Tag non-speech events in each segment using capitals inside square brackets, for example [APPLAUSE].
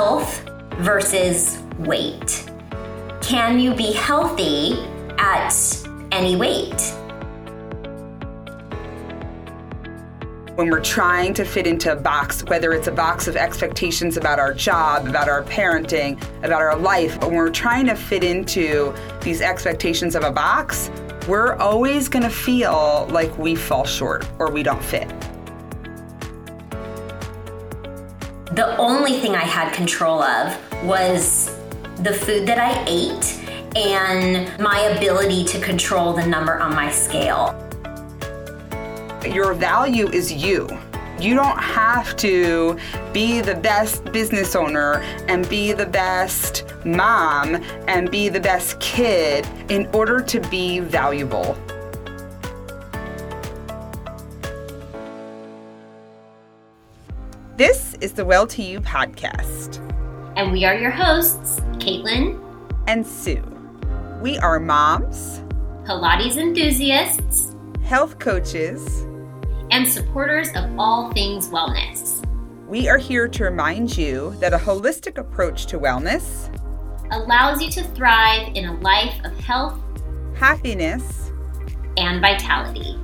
health versus weight? Can you be healthy at any weight? when we're trying to fit into a box, whether it's a box of expectations about our job, about our parenting, about our life, when we're trying to fit into these expectations of a box, we're always going to feel like we fall short or we don't fit. The only thing I had control of was the food that I ate and my ability to control the number on my scale. Your value is you. You don't have to be the best business owner and be the best mom and be the best kid in order to be valuable. Is the Well to You podcast. And we are your hosts, Caitlin and Sue. We are moms, Pilates enthusiasts, health coaches, and supporters of all things wellness. We are here to remind you that a holistic approach to wellness allows you to thrive in a life of health, happiness, and vitality.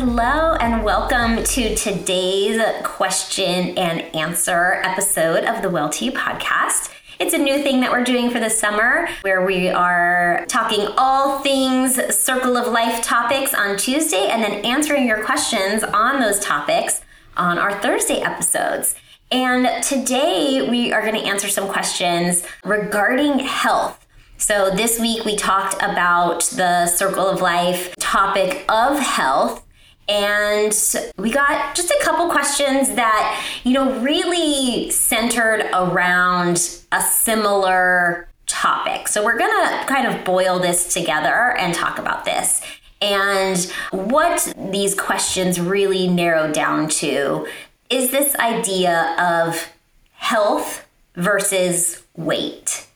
Hello, and welcome to today's question and answer episode of the Well You podcast. It's a new thing that we're doing for the summer where we are talking all things circle of life topics on Tuesday and then answering your questions on those topics on our Thursday episodes. And today we are going to answer some questions regarding health. So, this week we talked about the circle of life topic of health and we got just a couple questions that, you know, really centered around a similar topic. So we're going to kind of boil this together and talk about this. And what these questions really narrow down to is this idea of health versus weight.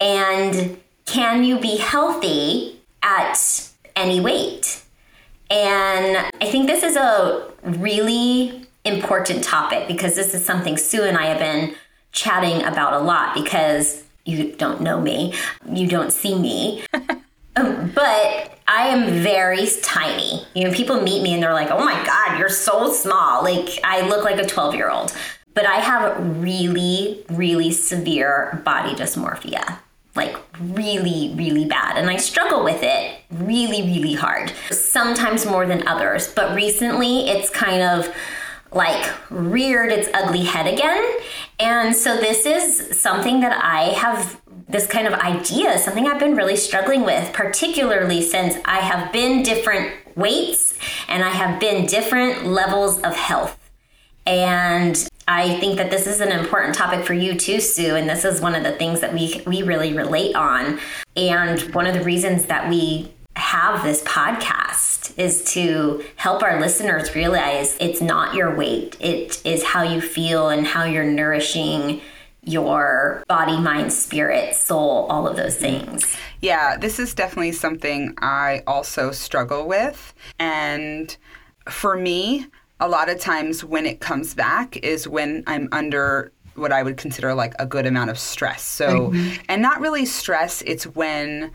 And can you be healthy at any weight? And I think this is a really important topic because this is something Sue and I have been chatting about a lot because you don't know me, you don't see me. [LAUGHS] Um, but I am very tiny. You know, people meet me and they're like, oh my God, you're so small. Like, I look like a 12 year old. But I have really, really severe body dysmorphia like really, really bad. And I struggle with it really, really hard. Sometimes more than others. But recently it's kind of like reared its ugly head again. And so this is something that I have this kind of idea, something I've been really struggling with, particularly since I have been different weights and I have been different levels of health. And I think that this is an important topic for you too, Sue, and this is one of the things that we we really relate on. And one of the reasons that we have this podcast is to help our listeners realize it's not your weight. It is how you feel and how you're nourishing your body, mind, spirit, soul, all of those things. Yeah, this is definitely something I also struggle with. And for me, a lot of times when it comes back is when I'm under what I would consider like a good amount of stress. So, mm-hmm. and not really stress, it's when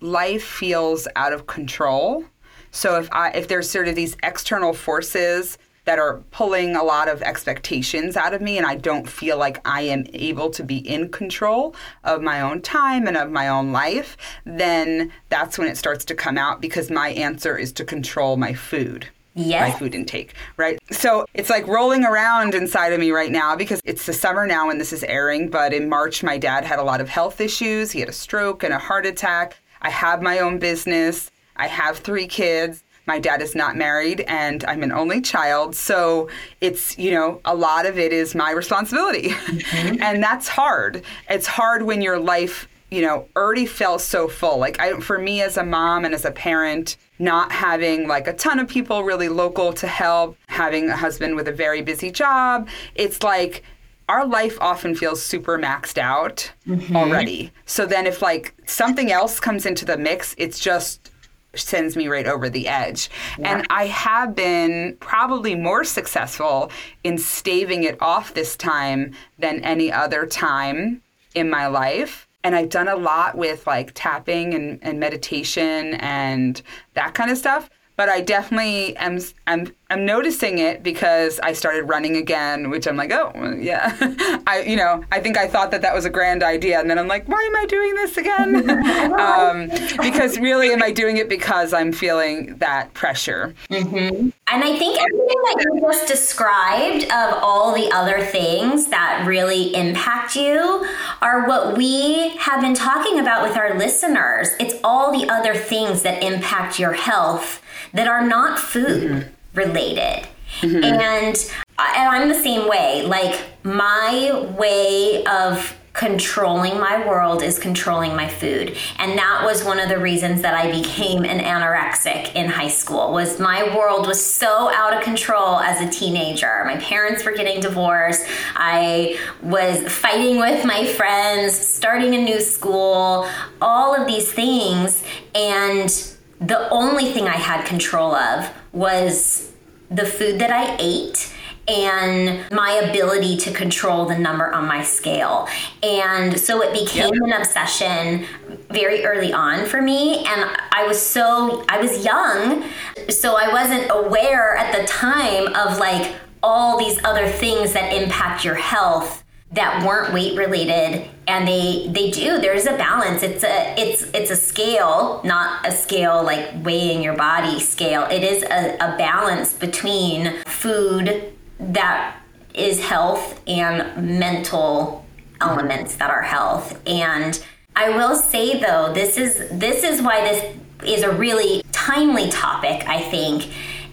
life feels out of control. So if I if there's sort of these external forces that are pulling a lot of expectations out of me and I don't feel like I am able to be in control of my own time and of my own life, then that's when it starts to come out because my answer is to control my food yes. my food intake, right? So it's like rolling around inside of me right now because it's the summer now when this is airing. But in March, my dad had a lot of health issues. He had a stroke and a heart attack. I have my own business. I have three kids. My dad is not married and I'm an only child. So it's, you know, a lot of it is my responsibility. Mm-hmm. [LAUGHS] and that's hard. It's hard when your life you know, already felt so full. Like I, for me as a mom and as a parent, not having like a ton of people really local to help, having a husband with a very busy job, it's like our life often feels super maxed out mm-hmm. already. So then if like something else comes into the mix, it's just sends me right over the edge. Yeah. And I have been probably more successful in staving it off this time than any other time in my life. And I've done a lot with like tapping and, and meditation and that kind of stuff but I definitely am am I'm noticing it because I started running again, which I'm like, oh yeah, [LAUGHS] I you know I think I thought that that was a grand idea, and then I'm like, why am I doing this again? [LAUGHS] um, because really, am I doing it because I'm feeling that pressure? Mm-hmm. And I think everything that you just described of all the other things that really impact you are what we have been talking about with our listeners. It's all the other things that impact your health that are not food mm-hmm. related. Mm-hmm. And and I'm the same way. Like my way of controlling my world is controlling my food and that was one of the reasons that i became an anorexic in high school was my world was so out of control as a teenager my parents were getting divorced i was fighting with my friends starting a new school all of these things and the only thing I had control of was the food that I ate and my ability to control the number on my scale. And so it became yep. an obsession very early on for me. And I was so, I was young, so I wasn't aware at the time of like all these other things that impact your health that weren't weight related and they they do. There's a balance. It's a it's it's a scale not a scale like weighing your body scale. It is a, a balance between food that is health and mental elements that are health. And i will say though this is this is why this is a really timely topic i think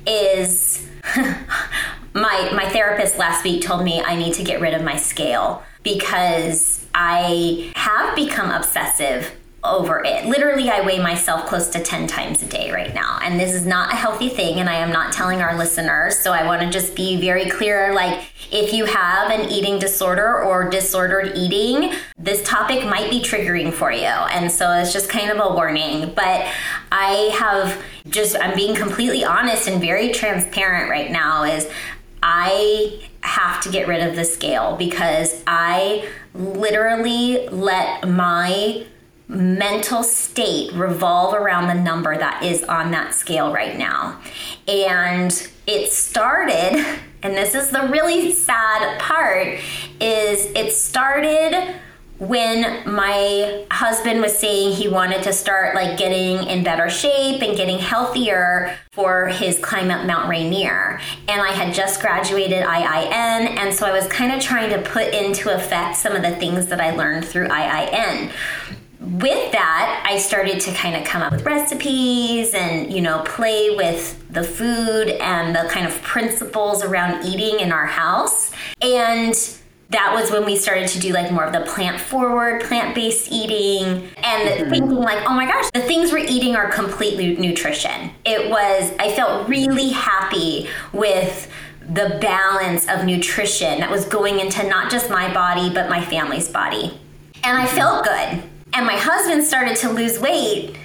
is [LAUGHS] my my therapist last week told me I need to get rid of my scale because I have become obsessive over it. Literally, I weigh myself close to 10 times a day right now. And this is not a healthy thing, and I am not telling our listeners. So I want to just be very clear like, if you have an eating disorder or disordered eating, this topic might be triggering for you. And so it's just kind of a warning. But I have just, I'm being completely honest and very transparent right now, is I have to get rid of the scale because I literally let my mental state revolve around the number that is on that scale right now. And it started, and this is the really sad part, is it started when my husband was saying he wanted to start like getting in better shape and getting healthier for his climb up Mount Rainier. And I had just graduated IIN, and so I was kind of trying to put into effect some of the things that I learned through IIN. With that, I started to kind of come up with recipes and, you know, play with the food and the kind of principles around eating in our house. And that was when we started to do like more of the plant forward, plant based eating, and mm-hmm. thinking like, oh my gosh, the things we're eating are completely nutrition. It was, I felt really happy with the balance of nutrition that was going into not just my body, but my family's body. And I felt good. And my husband started to lose weight,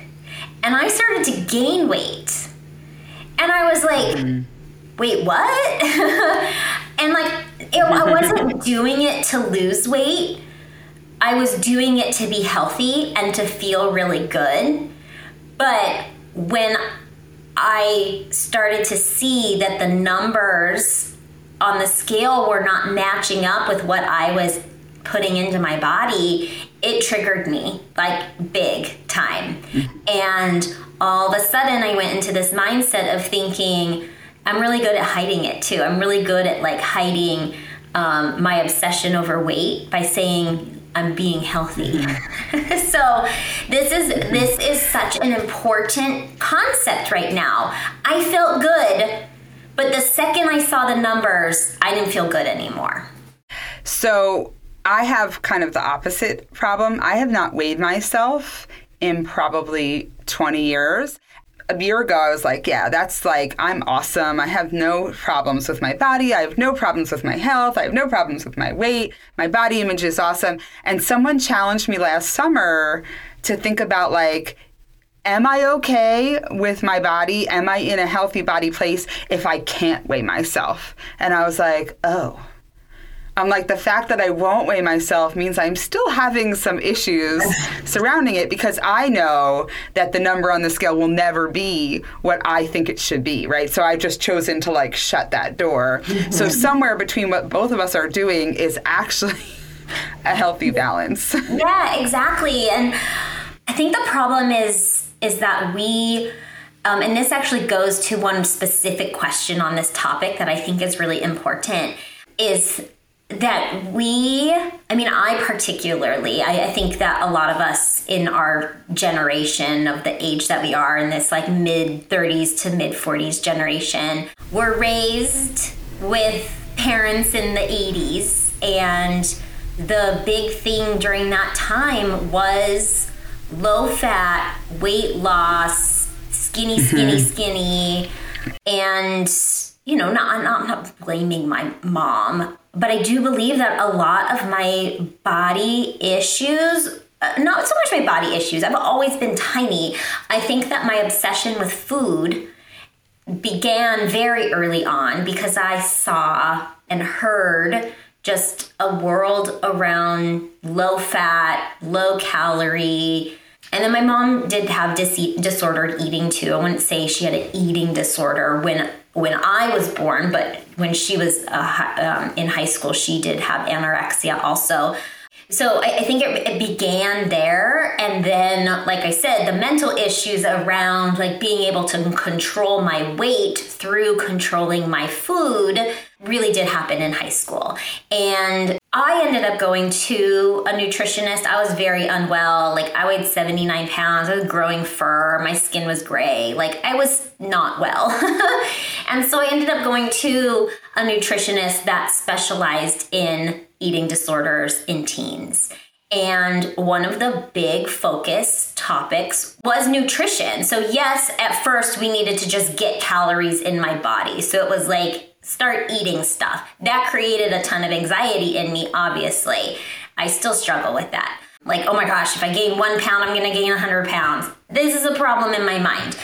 and I started to gain weight. And I was like, mm-hmm. wait, what? [LAUGHS] and like, it, I [LAUGHS] wasn't doing it to lose weight. I was doing it to be healthy and to feel really good. But when I started to see that the numbers on the scale were not matching up with what I was putting into my body, it triggered me like big time. Mm-hmm. And all of a sudden, I went into this mindset of thinking, I'm really good at hiding it too. I'm really good at like hiding um, my obsession over weight by saying I'm being healthy. [LAUGHS] So this is this is such an important concept right now. I felt good, but the second I saw the numbers, I didn't feel good anymore. So I have kind of the opposite problem. I have not weighed myself in probably 20 years a year ago, I was like, yeah, that's like, I'm awesome. I have no problems with my body. I have no problems with my health. I have no problems with my weight. My body image is awesome. And someone challenged me last summer to think about like, am I okay with my body? Am I in a healthy body place if I can't weigh myself? And I was like, oh. I'm like, the fact that I won't weigh myself means I'm still having some issues [LAUGHS] surrounding it because I know that the number on the scale will never be what I think it should be, right? So I've just chosen to like shut that door. so somewhere between what both of us are doing is actually [LAUGHS] a healthy balance. [LAUGHS] yeah, exactly. And I think the problem is is that we um, and this actually goes to one specific question on this topic that I think is really important is that we i mean i particularly I, I, think that a lot of us in our generation of the age that we are in this like mid 30s to mid 40s generation were raised with parents in the 80s and the big thing during that time was low fat weight loss skinny skinny mm-hmm. skinny and you know, not, I'm not, not blaming my mom, but I do believe that a lot of my body issues uh, not so much my body issues. I've always been tiny. I think that my obsession with food began very early on because I saw and heard just a world around low fat, low calorie. And then my mom did have dis- disordered eating too. I wouldn't say she had an eating disorder when when I was born, but when she was uh, um, in high school, she did have anorexia also. So I, I think it, it, began there, and then, like I said, the mental issues around like being able to control my weight through controlling my food really did happen in high school. And I ended up going to a nutritionist. I was very unwell. Like, I weighed 79 pounds. I was growing fur. My skin was gray. Like, I was not well. [LAUGHS] and so I ended up going to a nutritionist that specialized in eating disorders in teens. And one of the big focus topics was nutrition. So, yes, at first we needed to just get calories in my body. So it was like, start eating stuff. That created a ton of anxiety in me, obviously. I still struggle with that. Like, oh my gosh, if I gain one pound, I'm gonna gain 100 pounds. This is a problem in my mind.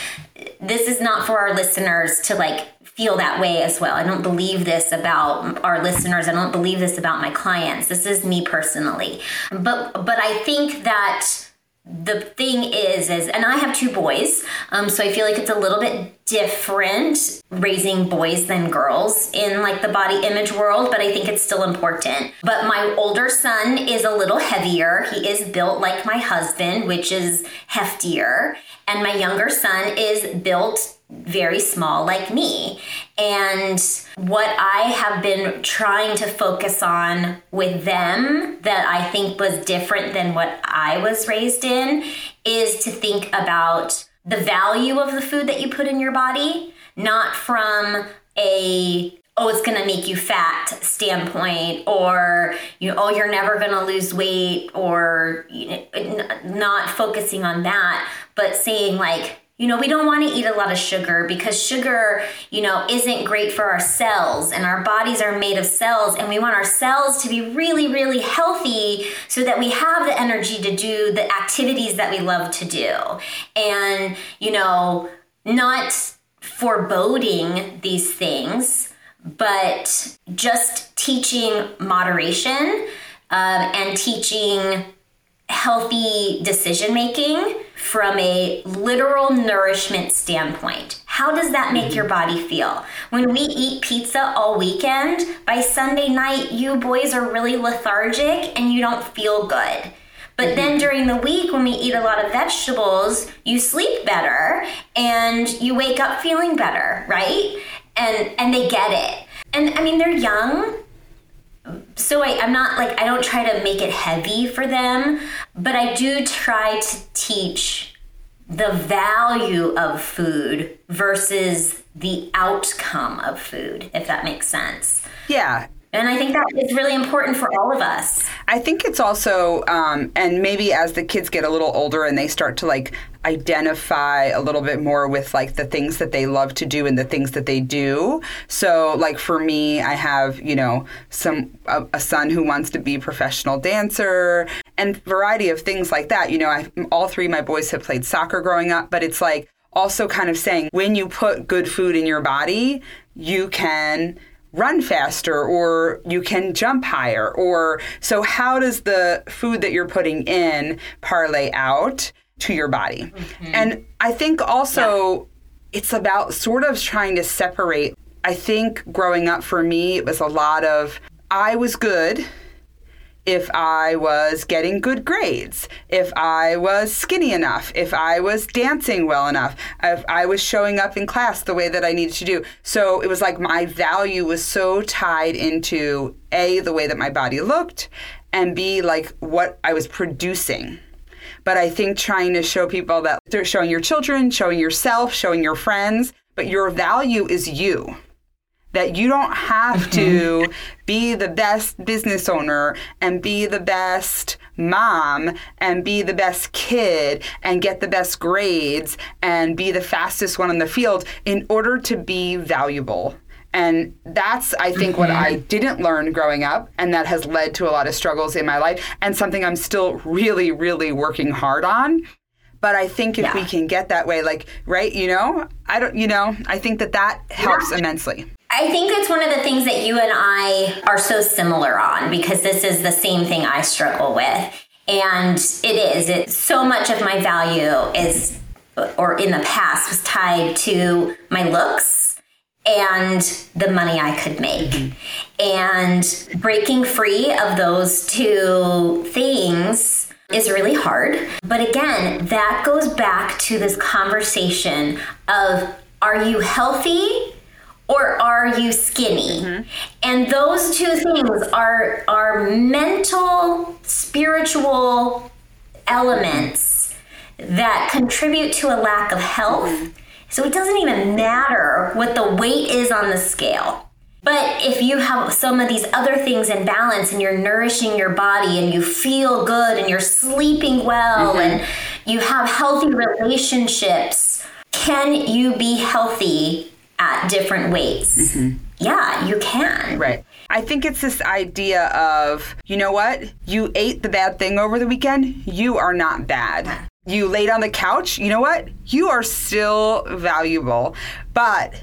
This is not for our listeners to like feel that way as well. I don't believe this about our listeners. I don't believe this about my clients. This is me personally. But but I think that the thing is is and i have two boys um, so i feel like it's a little bit different raising boys than girls in like the body image world but i think it's still important. But my older son is a little heavier. He is built like my husband which is heftier. And my younger son is built very small like me. And what I have been trying to focus on with them that I think was different than what I was raised in is to think about the value of the food that you put in your body, not from a oh it's going to make you fat standpoint or you know oh you're never going to lose weight or you know, not focusing on that but saying like you know, we don't want to eat a lot of sugar because sugar, you know, isn't great for our cells and our bodies are made of cells and we want our cells to be really, really healthy so that we have the energy to do the activities that we love to do. And, you know, not foreboding these things, but just teaching moderation um, and teaching healthy decision making from a literal nourishment standpoint. How does that make your body feel? When we eat pizza all weekend, by Sunday night, you boys are really lethargic and you don't feel good. But then mm-hmm. during the week, when we eat a lot of vegetables, you sleep better and you wake up feeling better, right? And and they get it. And I mean, they're young, so I, I'm not like I don't try to make it heavy for them, but I do try to teach the value of food versus the outcome of food, if that makes sense. Yeah. And I think that is really important for all of us. I think it's also, um, and maybe as the kids get a little older and they start to like identify a little bit more with like the things that they love to do and the things that they do. So, like for me, I have you know some a, a son who wants to be a professional dancer and variety of things like that. You know, I, all three of my boys have played soccer growing up, but it's like also kind of saying when you put good food in your body, you can run faster or you can jump higher or so how does the food that you're putting in parlay out to your body mm-hmm. and i think also yeah. it's about sort of trying to separate i think growing up for me it was a lot of i was good if I was getting good grades, if I was skinny enough, if I was dancing well enough, if I was showing up in class the way that I needed to do. So it was like my value was so tied into A, the way that my body looked, and B, like what I was producing. But I think trying to show people that they're showing your children, showing yourself, showing your friends, but your value is you that you don't have to be the best business owner and be the best mom and be the best kid and get the best grades and be the fastest one in the field in order to be valuable. And that's, I think, mm-hmm. what I mm-hmm. didn't learn growing up, and that has led to a lot of struggles in my life, and something I'm still really, really working hard on. But I think if yeah. we can get that way, like, right, you know, I don't, you know, I think that that helps yeah. immensely. I think it's one of the things that you and I are so similar on because this is the same thing I struggle with. And it is. It so much of my value is or in the past was tied to my looks and the money I could make. Mm-hmm. And breaking free of those two things is really hard. But again, that goes back to this conversation of are you healthy or are you skinny? Mm-hmm. And those two things are are mental, spiritual elements that contribute to a lack of health. Mm-hmm. So it doesn't even matter what the weight is on the scale. But if you have some of these other things in balance and you're nourishing your body and you feel good and you're sleeping well mm-hmm. and you have healthy relationships, can you be healthy at different weights. Mm-hmm. Yeah, you can. Right. I think it's this idea of, you know what? You ate the bad thing over the weekend. You are not bad. You laid on the couch. You know what? You are still valuable. But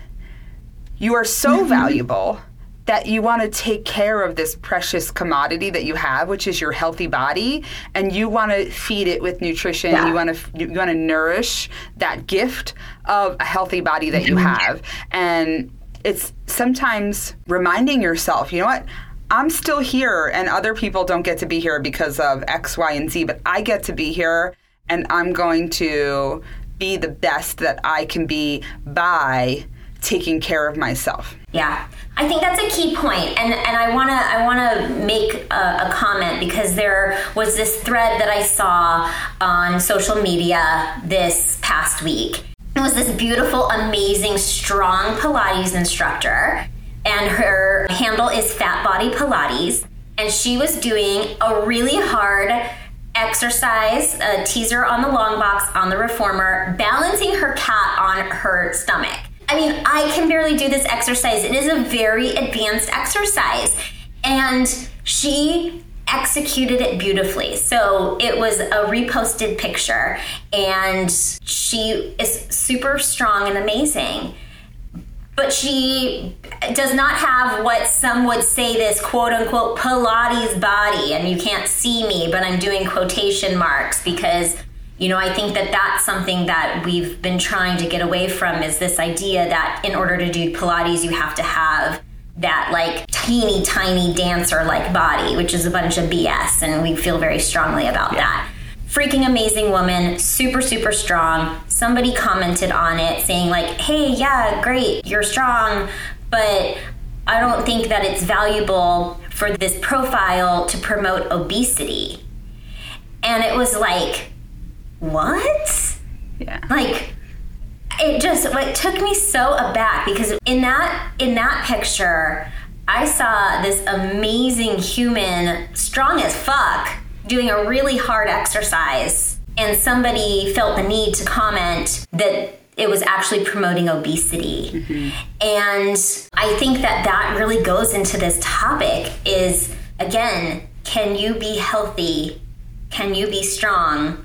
you are so mm-hmm. valuable that you want to take care of this precious commodity that you have, which is your healthy body, and you want to feed it with nutrition. Yeah. You want to you want to nourish that gift of a healthy body that you mm-hmm. have, and it's sometimes reminding yourself, you know what. I'm still here, and other people don't get to be here because of X, Y, and Z, but I get to be here, and I'm going to be the best that I can be by taking care of myself. Yeah. I think that's a key point, and and I wanna I wanna make a, a, comment because there was this thread that I saw on social media this past week. It was this beautiful, amazing, strong Pilates instructor, and her handle is Fat Body Pilates, and she was doing a really hard exercise, a teaser on the long box on the reformer, balancing her cat on her stomach. I mean, I can barely do this exercise. It is a very advanced exercise. And she executed it beautifully. So it was a reposted picture, and she is super strong and amazing. But she does not have what some would say this quote unquote Pilates body. And you can't see me, but I'm doing quotation marks because you know, I think that that's something that we've been trying to get away from is this idea that in order to do Pilates, you have to have that like teeny tiny dancer like body, which is a bunch of BS. And we feel very strongly about yeah. that. Freaking amazing woman, super, super strong. Somebody commented on it saying, like, hey, yeah, great, you're strong, but I don't think that it's valuable for this profile to promote obesity. And it was like, what? Yeah. Like it just it took me so aback because in that in that picture I saw this amazing human, strong as fuck, doing a really hard exercise, and somebody felt the need to comment that it was actually promoting obesity. Mm-hmm. And I think that that really goes into this topic is again, can you be healthy? Can you be strong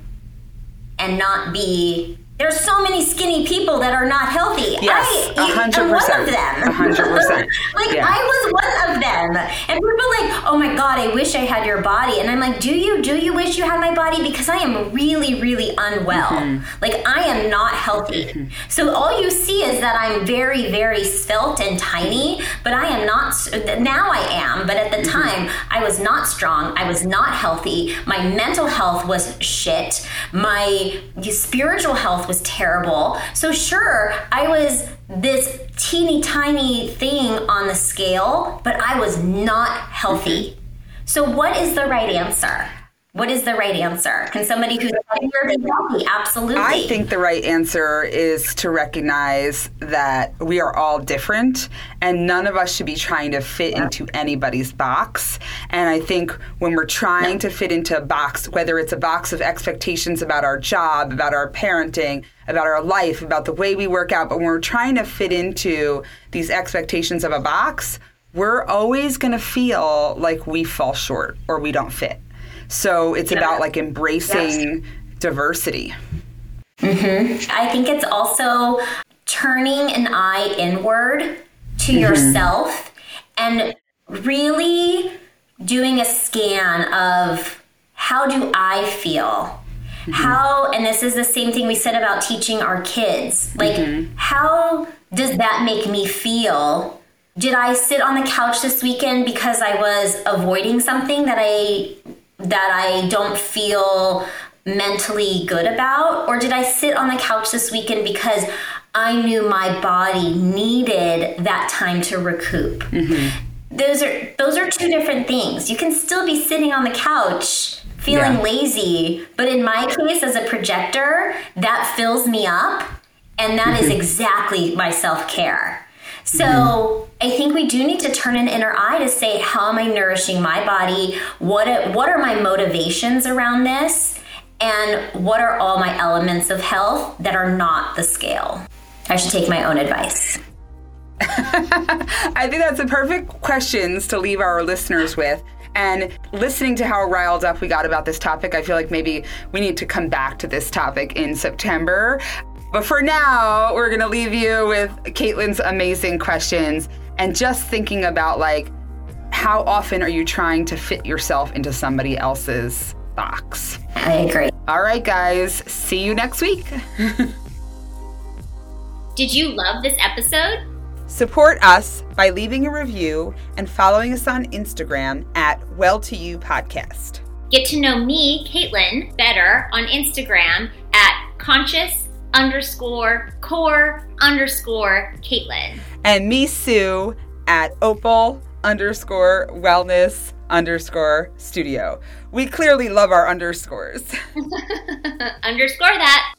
and not be there's so many skinny people that are not healthy. Yes, I am one of them. hundred percent. [LAUGHS] Like yeah. I was one of them, and people are like, "Oh my god, I wish I had your body," and I'm like, "Do you? Do you wish you had my body?" Because I am really, really unwell. Mm-hmm. Like I am not healthy. Mm-hmm. So all you see is that I'm very, very svelte and tiny, but I am not. Now I am, but at the mm-hmm. time I was not strong. I was not healthy. My mental health was shit. My spiritual health was terrible. So, sure, I was this teeny tiny thing on the scale, but I was not healthy. So, what is the right answer? What is the right answer? Can somebody who's healthy? Absolutely. I think the right answer is to recognize that we are all different and none of us should be trying to fit into anybody's box. And I think when we're trying to fit into a box, whether it's a box of expectations about our job, about our parenting, about our life, about the way we work out, but when we're trying to fit into these expectations of a box, we're always going to feel like we fall short or we don't fit. So it's yeah. about like embracing yes. diversity. Mm-hmm. I think it's also turning an eye inward to mm-hmm. yourself and really doing a scan of how do I feel? Mm-hmm. How, and this is the same thing we said about teaching our kids. Like, mm-hmm. how does that make me feel? Did I sit on the couch this weekend because I was avoiding something that I that I don't feel mentally good about? Or did I sit on the couch this weekend because I knew my body needed that time to recoup? Mm-hmm. Those are those are two different things. You can still be sitting on the couch feeling yeah. lazy, but in my case as a projector, that fills me up and that mm-hmm. is exactly my self-care. So mm-hmm. I think we do need to turn an inner eye to say, how am I nourishing my body? What what are my motivations around this? And what are all my elements of health that are not the scale? I should take my own advice. [LAUGHS] I think that's the perfect questions to leave our listeners with. And listening to how riled up we got about this topic, I feel like maybe we need to come back to this topic in September. But for now, we're going to leave you with Caitlin's amazing questions and just thinking about like, how often are you trying to fit yourself into somebody else's box? I agree. All right, guys. See you next week. [LAUGHS] Did you love this episode? Support us by leaving a review and following us on Instagram at Well To You Podcast. Get to know me, Caitlin, better on Instagram at conscious underscore core underscore Caitlin. And me, Sue, at opal underscore wellness underscore studio. We clearly love our underscores. [LAUGHS] underscore that.